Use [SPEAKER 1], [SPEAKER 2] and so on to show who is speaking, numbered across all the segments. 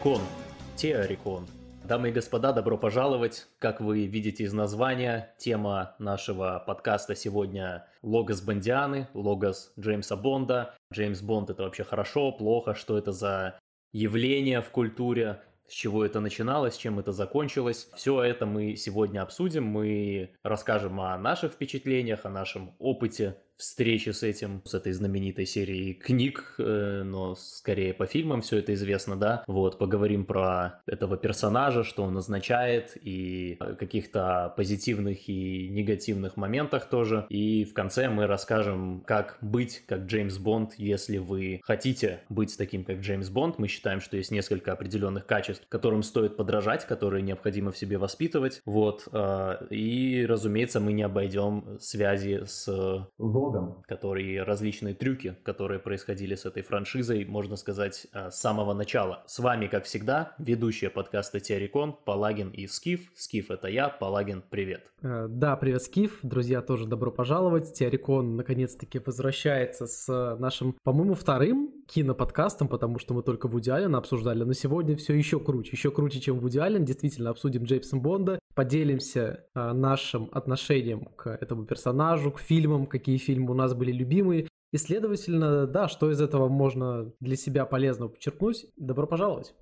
[SPEAKER 1] меня Рекон, Тео Рекон. Дамы и господа, добро пожаловать. Как вы видите из названия, тема нашего подкаста сегодня Логос Бондианы, Логос Джеймса Бонда. Джеймс Бонд это вообще хорошо, плохо, что это за явление в культуре, с чего это начиналось, чем это закончилось. Все это мы сегодня обсудим, мы расскажем о наших впечатлениях, о нашем опыте встречи с этим, с этой знаменитой серией книг, э, но скорее по фильмам все это известно, да. Вот, поговорим про этого персонажа, что он означает, и каких-то позитивных и негативных моментах тоже. И в конце мы расскажем, как быть как Джеймс Бонд, если вы хотите быть таким, как Джеймс Бонд. Мы считаем, что есть несколько определенных качеств, которым стоит подражать, которые необходимо в себе воспитывать. Вот. Э, и, разумеется, мы не обойдем связи с Богом, которые различные трюки, которые происходили с этой франшизой, можно сказать, э, с самого начала. С вами, как всегда, ведущие подкаста Теорикон, Палагин и Скиф. Скиф это я, Палагин, привет.
[SPEAKER 2] Э, да, привет, Скиф. Друзья, тоже добро пожаловать. Теорикон наконец-таки возвращается с нашим, по-моему, вторым киноподкастом, потому что мы только Вуди Аллена обсуждали, но сегодня все еще круче, еще круче, чем Вуди Аллен. Действительно, обсудим Джеймса Бонда, поделимся э, нашим отношением к этому персонажу, к фильмам, какие фильмы у нас были любимые. И, следовательно, да, что из этого можно для себя полезного подчеркнуть, добро пожаловать.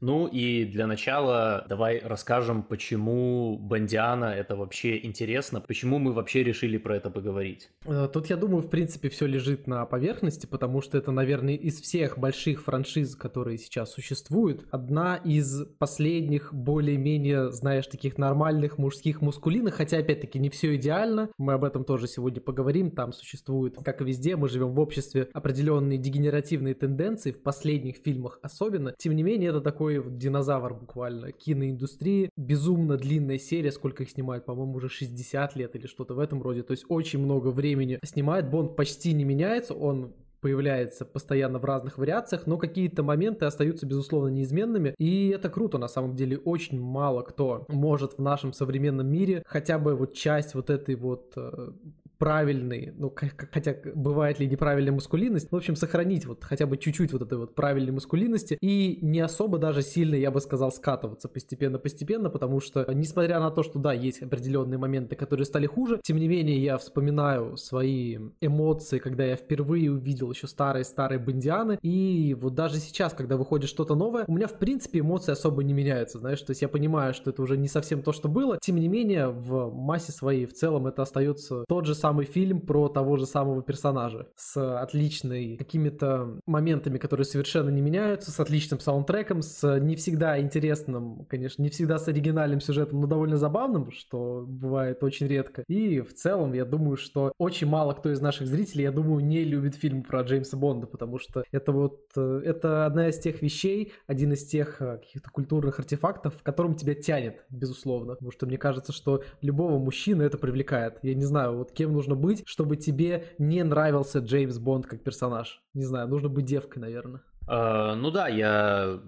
[SPEAKER 1] Ну и для начала давай расскажем, почему Бондиана это вообще интересно, почему мы вообще решили про это поговорить.
[SPEAKER 2] Э, тут, я думаю, в принципе, все лежит на поверхности, потому что это, наверное, из всех больших франшиз, которые сейчас существуют, одна из последних более-менее, знаешь, таких нормальных мужских мускулинах, хотя, опять-таки, не все идеально, мы об этом тоже сегодня поговорим, там существует, как и везде, мы живем в обществе определенные дегенеративные тенденции, в последних фильмах особенно, тем не менее, это такой такой вот динозавр буквально киноиндустрии. Безумно длинная серия, сколько их снимают, по-моему, уже 60 лет или что-то в этом роде. То есть очень много времени снимает. Бонд почти не меняется, он появляется постоянно в разных вариациях, но какие-то моменты остаются, безусловно, неизменными. И это круто, на самом деле, очень мало кто может в нашем современном мире хотя бы вот часть вот этой вот э, правильный, ну, хотя бывает ли неправильная мускулинность, в общем, сохранить вот хотя бы чуть-чуть вот этой вот правильной мускулинности и не особо даже сильно, я бы сказал, скатываться постепенно-постепенно, потому что, несмотря на то, что, да, есть определенные моменты, которые стали хуже, тем не менее, я вспоминаю свои эмоции, когда я впервые увидел еще старые-старые бандианы, и вот даже сейчас, когда выходит что-то новое, у меня, в принципе, эмоции особо не меняются, знаешь, то есть я понимаю, что это уже не совсем то, что было, тем не менее, в массе своей в целом это остается тот же самый фильм про того же самого персонажа с отличной какими-то моментами, которые совершенно не меняются, с отличным саундтреком, с не всегда интересным, конечно, не всегда с оригинальным сюжетом, но довольно забавным, что бывает очень редко. И в целом, я думаю, что очень мало кто из наших зрителей, я думаю, не любит фильм про Джеймса Бонда, потому что это вот, э, это одна из тех вещей, один из тех э, каких-то культурных артефактов, в котором тебя тянет, безусловно. Потому что мне кажется, что любого мужчины это привлекает. Я не знаю, вот кем нужно быть, чтобы тебе не нравился Джеймс Бонд как персонаж? Не знаю, нужно быть девкой, наверное.
[SPEAKER 1] Uh, ну да, я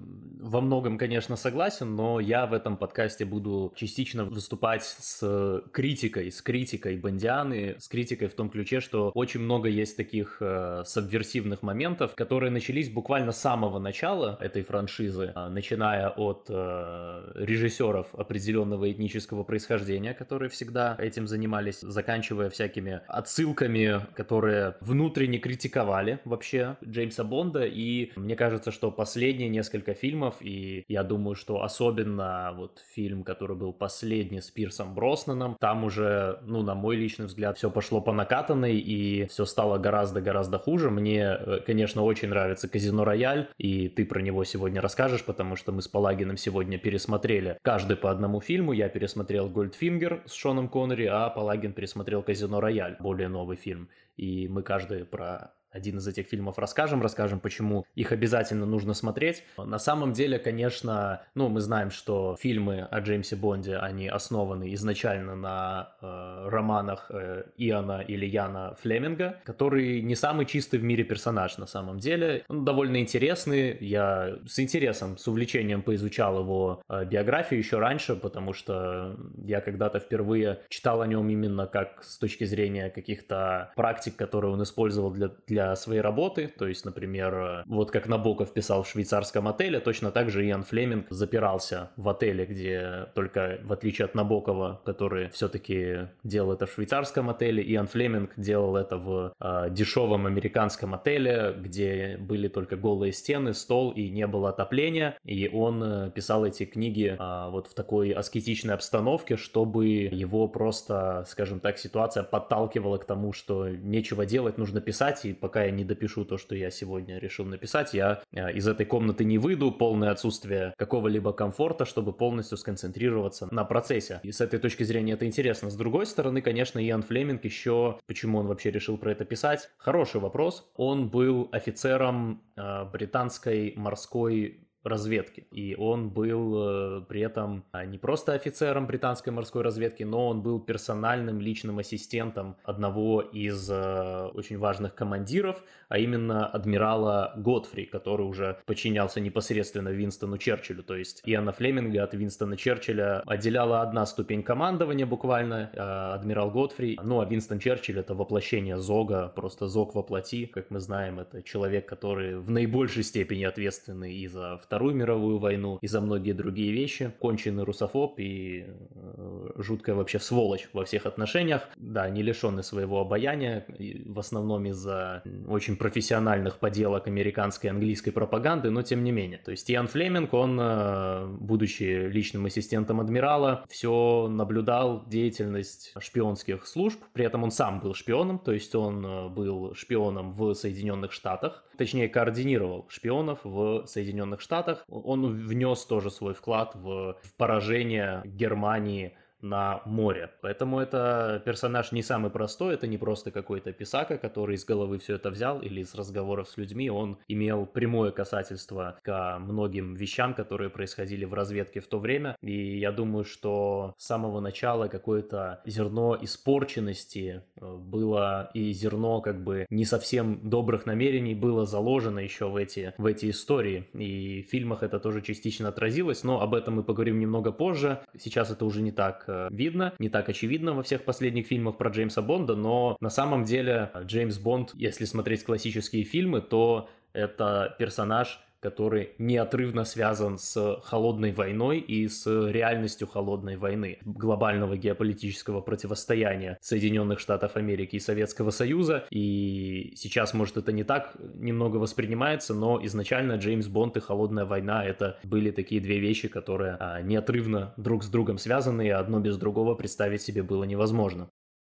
[SPEAKER 1] во многом, конечно, согласен, но я в этом подкасте буду частично выступать с критикой, с критикой Бондианы, с критикой в том ключе, что очень много есть таких э, субверсивных моментов, которые начались буквально с самого начала этой франшизы, э, начиная от э, режиссеров определенного этнического происхождения, которые всегда этим занимались, заканчивая всякими отсылками, которые внутренне критиковали вообще Джеймса Бонда, и мне кажется, что последние несколько фильмов и я думаю, что особенно вот фильм, который был последний с Пирсом Броснаном, там уже, ну, на мой личный взгляд, все пошло по накатанной, и все стало гораздо-гораздо хуже. Мне, э, конечно, очень нравится Казино Рояль, и ты про него сегодня расскажешь, потому что мы с Палагиным сегодня пересмотрели каждый по одному фильму. Я пересмотрел Гольдфингер с Шоном Коннери, а Палагин пересмотрел Казино Рояль, более новый фильм. И мы каждый про один из этих фильмов расскажем, расскажем, почему их обязательно нужно смотреть. На самом деле, конечно, ну, мы знаем, что фильмы о Джеймсе Бонде, они основаны изначально на э, романах э, Иоанна или Яна Флеминга, который не самый чистый в мире персонаж на самом деле. Он довольно интересный, я с интересом, с увлечением поизучал его э, биографию еще раньше, потому что я когда-то впервые читал о нем именно как с точки зрения каких-то практик, которые он использовал для, для своей работы, то есть, например, вот как Набоков писал в швейцарском отеле, точно так же Иоанн Флеминг запирался в отеле, где только в отличие от Набокова, который все-таки делал это в швейцарском отеле, Иоанн Флеминг делал это в э, дешевом американском отеле, где были только голые стены, стол и не было отопления, и он э, писал эти книги э, вот в такой аскетичной обстановке, чтобы его просто, скажем так, ситуация подталкивала к тому, что нечего делать, нужно писать, и пока я не допишу то, что я сегодня решил написать, я э, из этой комнаты не выйду, полное отсутствие какого-либо комфорта, чтобы полностью сконцентрироваться на процессе. И с этой точки зрения это интересно. С другой стороны, конечно, Иоанн Флеминг еще, почему он вообще решил про это писать, хороший вопрос. Он был офицером э, британской морской разведки. И он был э, при этом а, не просто офицером британской морской разведки, но он был персональным личным ассистентом одного из э, очень важных командиров, а именно адмирала Годфри, который уже подчинялся непосредственно Винстону Черчиллю. То есть Иоанна Флеминга от Винстона Черчилля отделяла одна ступень командования буквально, э, адмирал Годфри. Ну а Винстон Черчилль это воплощение Зога, просто Зог воплоти. Как мы знаем, это человек, который в наибольшей степени ответственный и за второй Вторую мировую войну и за многие другие вещи. Конченый русофоб и э, жуткая вообще сволочь во всех отношениях. Да, не лишенный своего обаяния, в основном из-за очень профессиональных поделок американской и английской пропаганды, но тем не менее. То есть Иоанн Флеминг, он, э, будучи личным ассистентом адмирала, все наблюдал деятельность шпионских служб, при этом он сам был шпионом, то есть он э, был шпионом в Соединенных Штатах, точнее координировал шпионов в Соединенных Штатах. Он внес тоже свой вклад в, в поражение Германии на море. Поэтому это персонаж не самый простой, это не просто какой-то писака, который из головы все это взял или из разговоров с людьми. Он имел прямое касательство к многим вещам, которые происходили в разведке в то время. И я думаю, что с самого начала какое-то зерно испорченности э, было и зерно как бы не совсем добрых намерений было заложено еще в эти, в эти истории. И в фильмах это тоже частично отразилось, но об этом мы поговорим немного позже. Сейчас это уже не так Э, видно, не так очевидно во всех последних фильмах про Джеймса Бонда, но на самом деле Джеймс Бонд, если смотреть классические фильмы, то это персонаж, который неотрывно связан с холодной войной и с реальностью холодной войны, глобального геополитического противостояния Соединенных Штатов Америки и Советского Союза. И сейчас, может, это не так немного воспринимается, но изначально Джеймс Бонд и холодная война это были такие две вещи, которые а, неотрывно друг с другом связаны, и одно без другого представить себе было невозможно.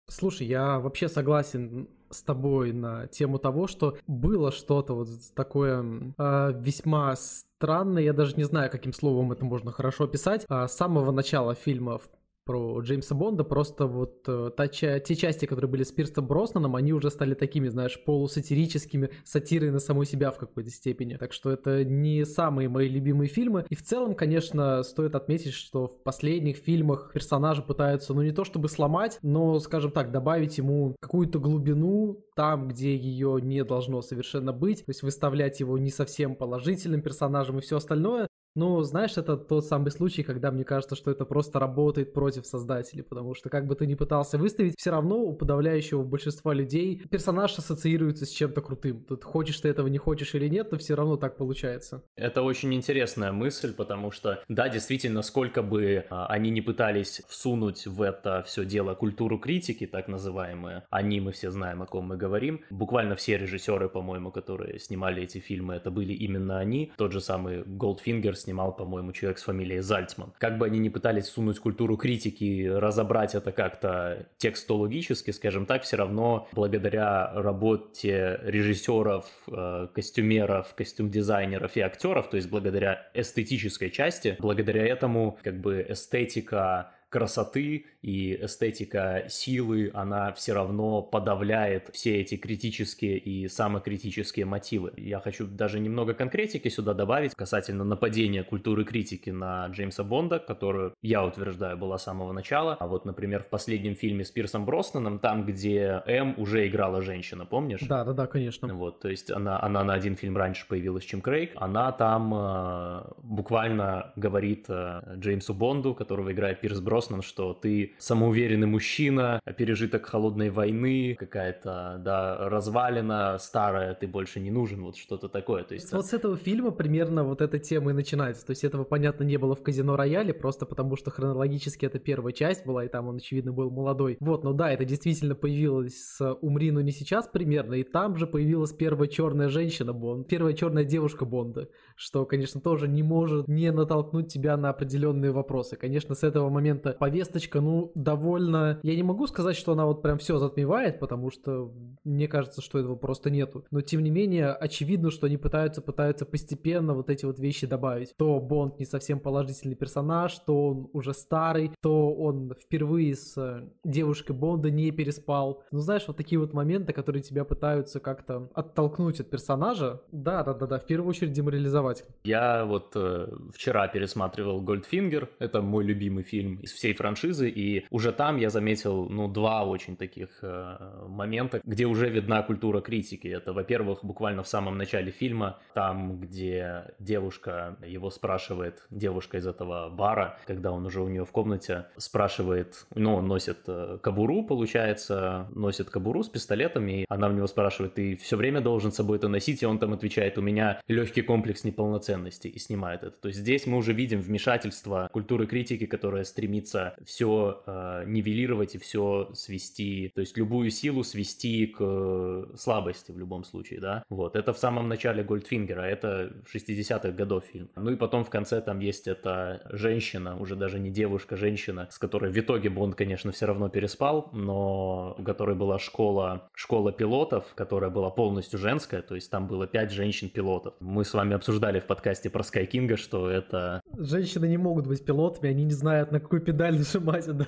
[SPEAKER 2] Слушай, я вообще согласен с тобой на тему того, что было что-то вот такое э, весьма странное, я даже не знаю, каким словом это можно хорошо описать. Э, с самого начала фильма, про Джеймса Бонда, просто вот э, та, те части, которые были с Пирсом Броснаном, они уже стали такими, знаешь, полусатирическими, сатирой на саму себя в какой-то степени. Так что это не самые мои любимые фильмы. И в целом, конечно, стоит отметить, что в последних фильмах персонажи пытаются, ну не то чтобы сломать, но, скажем так, добавить ему какую-то глубину там, где ее не должно совершенно быть, то есть выставлять его не совсем положительным персонажем и все остальное. Ну, знаешь, это тот самый случай, когда мне кажется, что это просто работает против создателей, потому что как бы ты ни пытался выставить, все равно у подавляющего большинства людей персонаж ассоциируется с чем-то крутым. Тут хочешь ты этого не хочешь или нет, но все равно так получается.
[SPEAKER 1] Это очень интересная мысль, потому что, да, действительно, сколько бы а, они не пытались всунуть в это все дело культуру критики, так называемые, они, мы все знаем, о ком мы говорим. Буквально все режиссеры, по-моему, которые снимали эти фильмы, это были именно они. Тот же самый Голдфингер снимал, по-моему, человек с фамилией Зальтман. Как бы они ни пытались сунуть культуру критики, разобрать это как-то текстологически, скажем так, все равно благодаря работе режиссеров, э, костюмеров, костюм-дизайнеров и актеров, то есть благодаря эстетической части, благодаря этому как бы эстетика красоты и эстетика силы, она все равно подавляет все эти критические и самокритические мотивы. Я хочу даже немного конкретики сюда добавить касательно нападения культуры критики на Джеймса Бонда, которую, я утверждаю, была с самого начала. А вот, например, в последнем фильме с Пирсом Броснаном, там, где М уже играла женщина, помнишь?
[SPEAKER 2] Да, да, да, конечно.
[SPEAKER 1] Вот, то есть она, она на один фильм раньше появилась, чем Крейг. Она там э, буквально говорит э, Джеймсу Бонду, которого играет Пирс Броснан, что ты самоуверенный мужчина, пережиток холодной войны, какая-то, да, развалина старая, ты больше не нужен, вот что-то такое. То есть,
[SPEAKER 2] вот с этого фильма примерно вот эта тема и начинается. То есть этого, понятно, не было в «Казино Рояле», просто потому что хронологически это первая часть была, и там он, очевидно, был молодой. Вот, но да, это действительно появилось с «Умри, но не сейчас» примерно, и там же появилась первая черная женщина Бонд, первая черная девушка Бонда, что, конечно, тоже не может не натолкнуть тебя на определенные вопросы. Конечно, с этого момента повесточка, ну, довольно... Я не могу сказать, что она вот прям все затмевает, потому что мне кажется, что этого просто нету. Но, тем не менее, очевидно, что они пытаются, пытаются постепенно вот эти вот вещи добавить. То Бонд не совсем положительный персонаж, то он уже старый, то он впервые с э, девушкой Бонда не переспал. Ну, знаешь, вот такие вот моменты, которые тебя пытаются как-то оттолкнуть от персонажа. Да, да, да, да, в первую очередь деморализовать.
[SPEAKER 1] Я вот э, вчера пересматривал Goldfinger, это мой любимый фильм из всей франшизы, и уже там я заметил, ну, два очень таких э, момента, где уже видна культура критики. Это, во-первых, буквально в самом начале фильма, там, где девушка его спрашивает, девушка из этого бара, когда он уже у нее в комнате, спрашивает, ну, он носит э, кабуру, получается, носит кабуру с пистолетом, и она у него спрашивает, ты все время должен с собой это носить, и он там отвечает, у меня легкий комплекс неполноценности, и снимает это. То есть здесь мы уже видим вмешательство культуры критики, которая стремится все э, нивелировать и все свести, то есть любую силу свести к э, слабости в любом случае, да. Вот, это в самом начале Гольдфингера, это 60-х годов фильм. Ну и потом в конце там есть эта женщина, уже даже не девушка, женщина, с которой в итоге Бонд, конечно, все равно переспал, но у которой была школа, школа пилотов, которая была полностью женская, то есть там было пять женщин-пилотов. Мы с вами обсуждали в подкасте про Скай Кинга, что это...
[SPEAKER 2] Женщины не могут быть пилотами, они не знают, на какую педаль нажимать, да-да-да.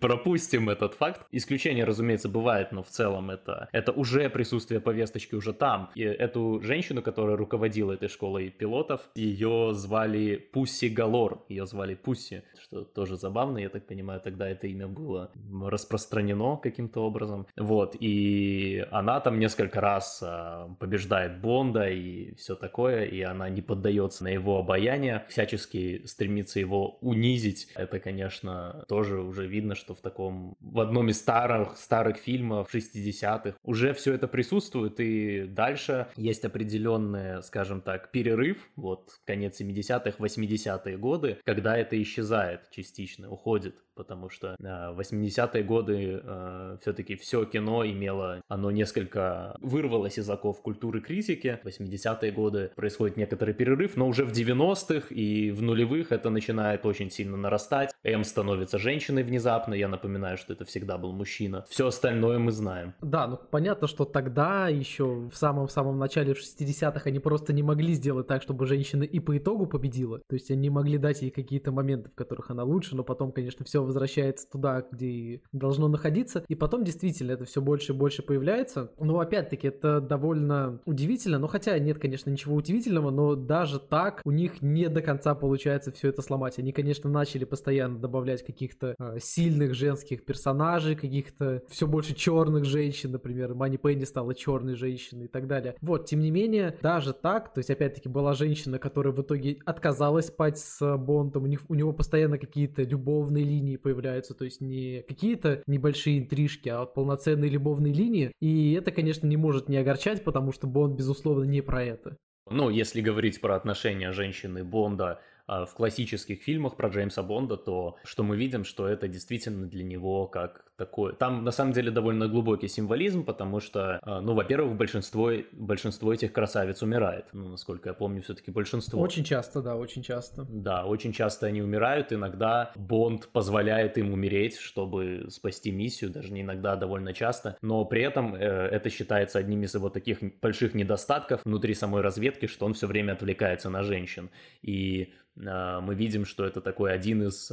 [SPEAKER 1] Пропустим этот факт. Исключение, разумеется, бывает, но в целом это, это уже присутствие повесточки уже там. И эту женщину, которая руководила этой школой пилотов, ее звали Пусси Галор. Ее звали Пусси, что тоже забавно, я так понимаю, тогда это имя было распространено каким-то образом. Вот, и она там несколько раз а, побеждает Бонда и все такое, и она не поддается на его обаяние, всячески стремится его унизить. Это, конечно, тоже уже видно, что в таком, в одном из старых, старых фильмов 60-х уже все это присутствует, и дальше есть определенный, скажем так, перерыв, вот конец 70-х, 80-е годы, когда это исчезает частично, уходит потому что э, в 80-е годы э, все-таки все кино имело, оно несколько вырвалось из оков культуры критики. В 80-е годы происходит некоторый перерыв, но уже в 90-х и в нулевых это начинает очень сильно нарастать. М становится женщиной внезапно, я напоминаю, что это всегда был мужчина. Все остальное мы знаем.
[SPEAKER 2] Да, ну понятно, что тогда еще в самом-самом начале 60-х они просто не могли сделать так, чтобы женщина и по итогу победила. То есть они могли дать ей какие-то моменты, в которых она лучше, но потом, конечно, все возвращается туда, где должно находиться. И потом действительно это все больше и больше появляется. Но опять-таки это довольно удивительно. Но хотя нет, конечно, ничего удивительного, но даже так у них не до конца получается все это сломать. Они, конечно, начали постоянно добавлять каких-то э, сильных женских персонажей, каких-то все больше черных женщин, например, Мани Пенни стала черной женщиной и так далее. Вот, тем не менее, даже так, то есть опять-таки была женщина, которая в итоге отказалась спать с Бондом, у, них, у него постоянно какие-то любовные линии линии появляются, то есть не какие-то небольшие интрижки, а полноценные любовные линии. И это, конечно, не может не огорчать, потому что Бонд, безусловно, не про это.
[SPEAKER 1] Ну, если говорить про отношения женщины Бонда а, в классических фильмах про Джеймса Бонда, то что мы видим, что это действительно для него как такое. Там на самом деле довольно глубокий символизм, потому что, а, ну, во-первых, большинство, большинство этих красавиц умирает. Ну, насколько я помню, все-таки большинство.
[SPEAKER 2] Очень часто, да, очень часто.
[SPEAKER 1] Да, очень часто они умирают. Иногда Бонд позволяет им умереть, чтобы спасти миссию, даже не иногда, а довольно часто. Но при этом э, это считается одним из его таких больших недостатков внутри самой разведки, что он все время отвлекается на женщин. И а, мы видим, что это такой один из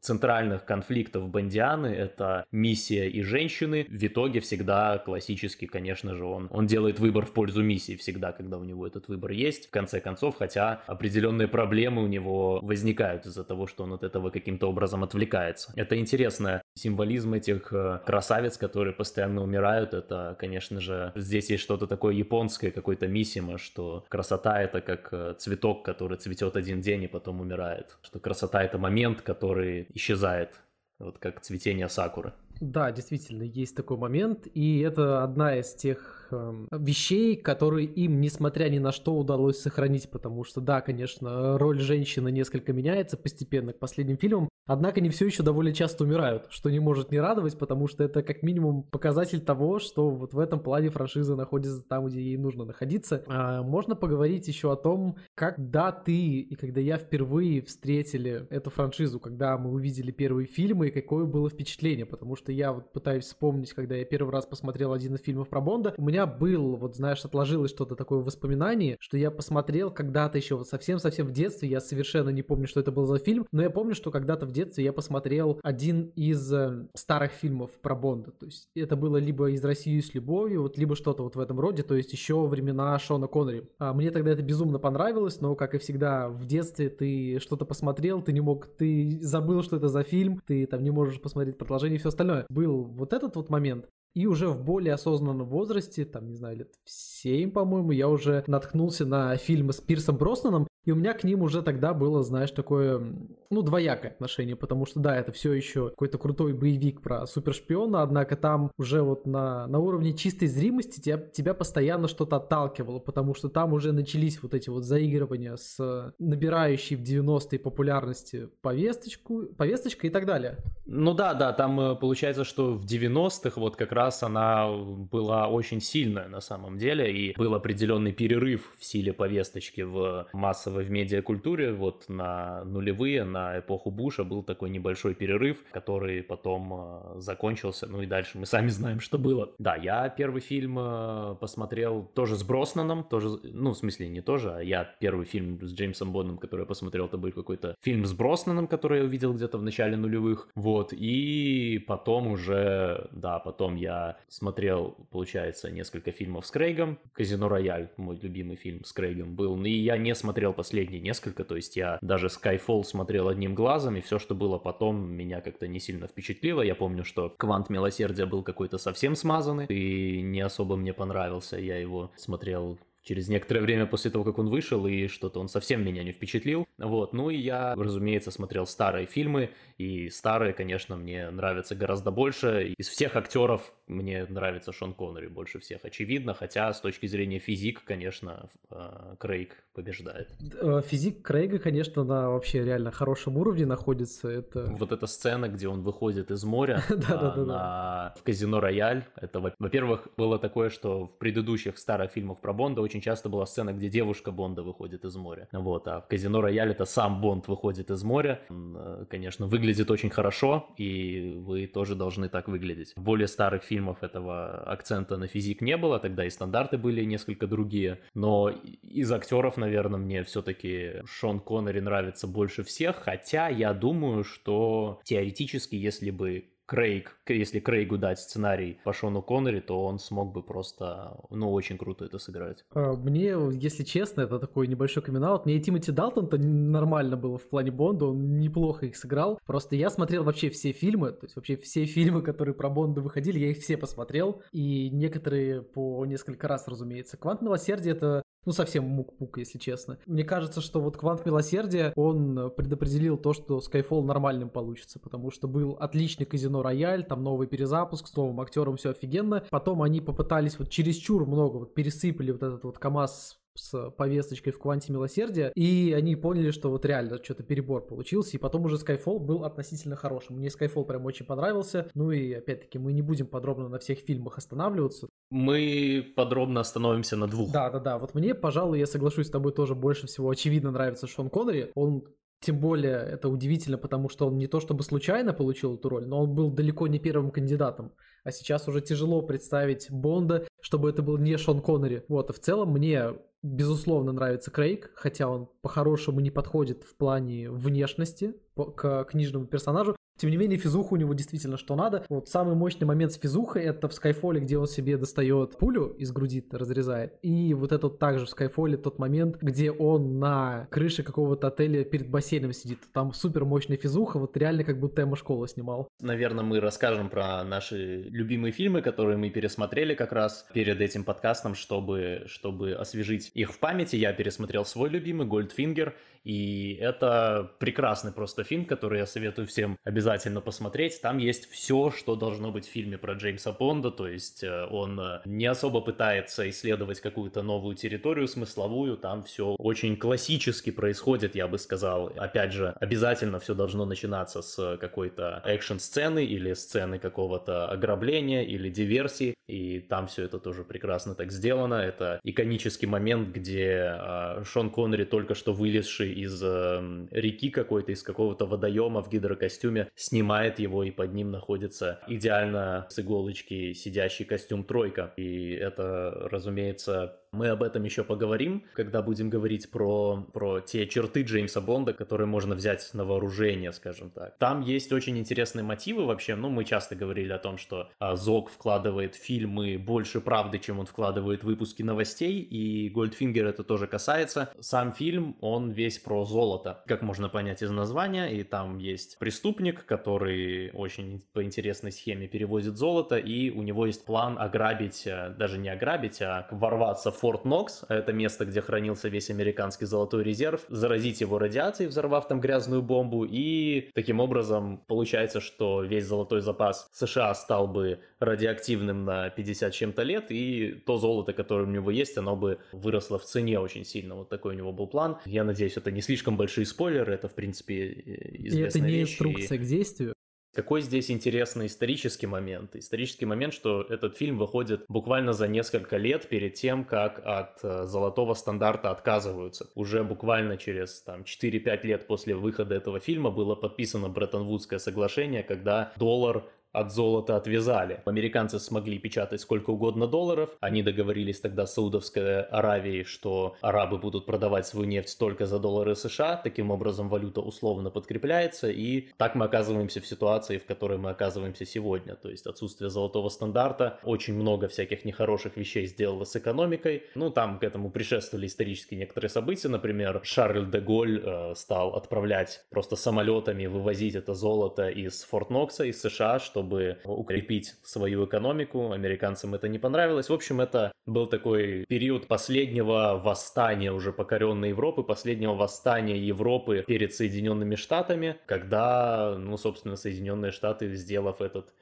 [SPEAKER 1] центральных конфликтов Бондианы, это миссия и женщины. В итоге всегда классически, конечно же, он, он делает выбор в пользу миссии всегда, когда у него этот выбор есть. В конце концов, хотя определенные проблемы у него возникают из-за того, что он от этого каким-то образом отвлекается. Это интересно. Символизм этих а, красавиц, которые постоянно умирают, это, конечно же, здесь есть что-то такое японское, какой-то миссима, что красота это как цветок, который цветет один день и потом умирает. Что красота — это момент, который исчезает, вот как цветение сакуры.
[SPEAKER 2] Да, действительно, есть такой момент, и это одна из тех э, вещей, которые им, несмотря ни на что, удалось сохранить, потому что, да, конечно, роль женщины несколько меняется постепенно к последним фильмам, однако они все еще довольно часто умирают, что не может не радовать, потому что это как минимум показатель того, что вот в этом плане франшиза находится там, где ей нужно находиться. А, можно поговорить еще о том, когда ты и когда я впервые встретили эту франшизу, когда мы увидели первые фильмы, и какое было впечатление, потому что я вот пытаюсь вспомнить, когда я первый раз посмотрел один из фильмов про Бонда, у меня был, вот знаешь, отложилось что-то такое в воспоминании, что я посмотрел когда-то еще совсем-совсем в детстве, я совершенно не помню, что это был за фильм, но я помню, что когда-то в детстве я посмотрел один из э, старых фильмов про Бонда, то есть это было либо из России с любовью, вот либо что-то вот в этом роде, то есть еще времена Шона Коннери. А мне тогда это безумно понравилось, но как и всегда в детстве ты что-то посмотрел, ты не мог, ты забыл, что это за фильм, ты там не можешь посмотреть продолжение и все остальное. Был вот этот вот момент, и уже в более осознанном возрасте, там, не знаю, лет в 7, по-моему, я уже наткнулся на фильмы с Пирсом Броснаном, и у меня к ним уже тогда было, знаешь, такое, ну, двоякое отношение, потому что, да, это все еще какой-то крутой боевик про супершпиона, однако там уже вот на, на уровне чистой зримости тебя, тебя постоянно что-то отталкивало, потому что там уже начались вот эти вот заигрывания с набирающей в 90-е популярности повесточку, повесточкой и так далее.
[SPEAKER 1] Ну да, да, там э, получается, что в 90-х вот как раз она была очень сильная на самом деле, и был определенный перерыв в силе повесточки в массовом массовой в медиакультуре, вот на нулевые, на эпоху Буша был такой небольшой перерыв, который потом э, закончился, ну и дальше мы сами знаем, что было. Да, я первый фильм э, посмотрел тоже с Броснаном, тоже, ну в смысле не тоже, а я первый фильм с Джеймсом Бондом, который я посмотрел, это был какой-то фильм с Броснаном, который я увидел где-то в начале нулевых, вот, и потом уже, да, потом я смотрел, получается, несколько фильмов с Крейгом, Казино Рояль, мой любимый фильм с Крейгом был, и я не смотрел последние несколько, то есть я даже Skyfall смотрел одним глазом, и все, что было потом, меня как-то не сильно впечатлило. Я помню, что Квант Милосердия был какой-то совсем смазанный, и не особо мне понравился. Я его смотрел через некоторое время после того, как он вышел, и что-то он совсем меня не впечатлил. Вот, ну и я, разумеется, смотрел старые фильмы, и старые, конечно, мне нравятся гораздо больше. Из всех актеров мне нравится Шон Коннери больше всех, очевидно, хотя с точки зрения физик, конечно, э, Крейг побеждает.
[SPEAKER 2] Э, физик Крейга, конечно, на вообще реально хорошем уровне находится. Это...
[SPEAKER 1] Вот эта сцена, где он выходит из моря а, в казино Рояль, это, во-первых, было такое, что в предыдущих старых фильмах про Бонда очень часто была сцена, где девушка Бонда выходит из моря. Вот, а в казино Рояль это сам Бонд выходит из моря. Он, э, конечно, выглядит очень хорошо, и вы тоже должны так выглядеть. В более старых фильмах этого акцента на физик не было, тогда и стандарты были несколько другие. Но из актеров, наверное, мне все-таки Шон Коннери нравится больше всех, хотя я думаю, что теоретически, если бы Крейг, если Крейгу дать сценарий по Шону Коннери, то он смог бы просто, ну, очень круто это сыграть.
[SPEAKER 2] А, мне, если честно, это такой небольшой камин Мне и Тимоти Далтон-то нормально было в плане Бонда, он неплохо их сыграл. Просто я смотрел вообще все фильмы, то есть вообще все фильмы, которые про Бонда выходили, я их все посмотрел. И некоторые по несколько раз, разумеется. Квант Милосердия — это ну, совсем мук-пук, если честно. Мне кажется, что вот Квант Милосердия, он предопределил то, что Skyfall нормальным получится, потому что был отличный казино Рояль, там новый перезапуск, с новым актером все офигенно. Потом они попытались вот чересчур много, вот пересыпали вот этот вот КАМАЗ с повесточкой в кванте милосердия, и они поняли, что вот реально что-то перебор получился, и потом уже Skyfall был относительно хорошим. Мне Skyfall прям очень понравился, ну и опять-таки мы не будем подробно на всех фильмах останавливаться.
[SPEAKER 1] Мы подробно остановимся на двух.
[SPEAKER 2] Да-да-да, вот мне, пожалуй, я соглашусь с тобой тоже больше всего очевидно нравится Шон Коннери, он тем более это удивительно, потому что он не то чтобы случайно получил эту роль, но он был далеко не первым кандидатом. А сейчас уже тяжело представить Бонда, чтобы это был не Шон Коннери. Вот, и в целом мне безусловно нравится Крейг, хотя он по-хорошему не подходит в плане внешности к книжному персонажу, тем не менее, физуха у него действительно что надо. Вот самый мощный момент с физухой это в Скайфоле, где он себе достает пулю из груди, разрезает. И вот это также в Скайфоле тот момент, где он на крыше какого-то отеля перед бассейном сидит. Там супер мощная физуха, вот реально как будто Эмма школа снимал.
[SPEAKER 1] Наверное, мы расскажем про наши любимые фильмы, которые мы пересмотрели как раз перед этим подкастом, чтобы, чтобы освежить их в памяти. Я пересмотрел свой любимый Goldfinger И это прекрасный просто фильм, который я советую всем обязательно посмотреть. Там есть все, что должно быть в фильме про Джеймса Бонда, то есть э, он э, не особо пытается исследовать какую-то новую территорию смысловую, там все очень классически происходит, я бы сказал. Опять же, обязательно все должно начинаться с какой-то экшн-сцены или сцены какого-то ограбления или диверсии, и там все это тоже прекрасно так сделано. Это иконический момент, где э, Шон Коннери, только что вылезший из э, реки какой-то, из какого-то водоема в гидрокостюме, снимает его, и под ним находится идеально с иголочки сидящий костюм тройка. И это, разумеется, мы об этом еще поговорим, когда будем говорить про, про те черты Джеймса Бонда, которые можно взять на вооружение, скажем так. Там есть очень интересные мотивы вообще. Ну, мы часто говорили о том, что а, Зок вкладывает в фильмы больше правды, чем он вкладывает в выпуски новостей, и Гольдфингер это тоже касается. Сам фильм, он весь про золото, как можно понять из названия, и там есть преступник, который очень по интересной схеме перевозит золото, и у него есть план ограбить, э, даже не ограбить, а ворваться в Форт Нокс, а это место, где хранился весь американский золотой резерв, заразить его радиацией, взорвав там грязную бомбу, и таким образом получается, что весь золотой запас США стал бы радиоактивным на 50 чем-то лет, и то золото, которое у него есть, оно бы выросло в цене очень сильно. Вот такой у него был план. Я надеюсь, это не слишком большие спойлеры, это, в принципе, известная
[SPEAKER 2] И это не
[SPEAKER 1] вещь,
[SPEAKER 2] инструкция
[SPEAKER 1] и...
[SPEAKER 2] к действию.
[SPEAKER 1] Какой здесь интересный исторический момент? Исторический момент, что этот фильм выходит буквально за несколько лет перед тем, как от э, золотого стандарта отказываются. Уже буквально через там, 4-5 лет после выхода этого фильма было подписано Бреттон-Вудское соглашение, когда доллар от золота отвязали. Американцы смогли печатать сколько угодно долларов. Они договорились тогда с Саудовской Аравией, что арабы будут продавать свою нефть только за доллары США. Таким образом, валюта условно подкрепляется. И так мы оказываемся в ситуации, в которой мы оказываемся сегодня. То есть отсутствие золотого стандарта. Очень много всяких нехороших вещей сделало с экономикой. Ну, там к этому предшествовали исторические некоторые события. Например, Шарль де Голь э, стал отправлять просто самолетами, вывозить это золото из Форт Нокса, из США, что чтобы укрепить свою экономику. Американцам это не понравилось. В общем, это был такой период последнего восстания уже покоренной Европы, последнего восстания Европы перед Соединенными Штатами, когда, ну, собственно, Соединенные Штаты, сделав этот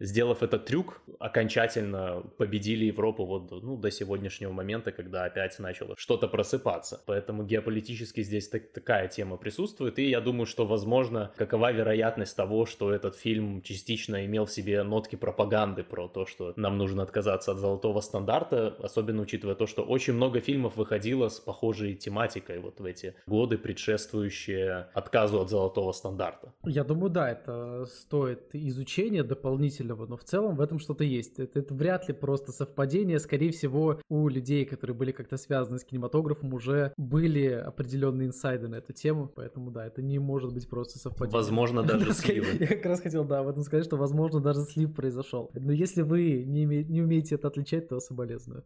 [SPEAKER 1] сделав этот трюк, окончательно победили Европу вот ну, до сегодняшнего момента, когда опять начало что-то просыпаться. Поэтому геополитически здесь так, такая тема присутствует, и я думаю, что, возможно, какова вероятность того, что этот фильм частично имел в себе нотки пропаганды про то, что нам нужно отказаться от золотого стандарта, особенно учитывая то, что очень много фильмов выходило с похожей тематикой вот в эти годы, предшествующие отказу от золотого стандарта.
[SPEAKER 2] Я думаю, да, это стоит изучения дополнительно удивительного, но в целом в этом что-то есть. Это, это вряд ли просто совпадение. Скорее всего, у людей, которые были как-то связаны с кинематографом, уже были определенные инсайды на эту тему. Поэтому да, это не может быть просто совпадение.
[SPEAKER 1] Возможно, даже слив.
[SPEAKER 2] Я как раз хотел, да, об этом сказать, что возможно даже слив произошел. Но если вы не, не умеете это отличать, то соболезную.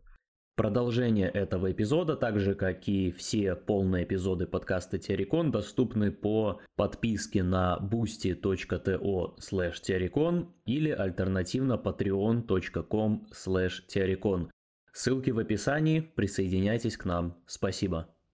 [SPEAKER 1] Продолжение этого эпизода, так же как и все полные эпизоды подкаста Террикон, доступны по подписке на boosty.to slash или альтернативно patreon.com slash Ссылки в описании, присоединяйтесь к нам. Спасибо.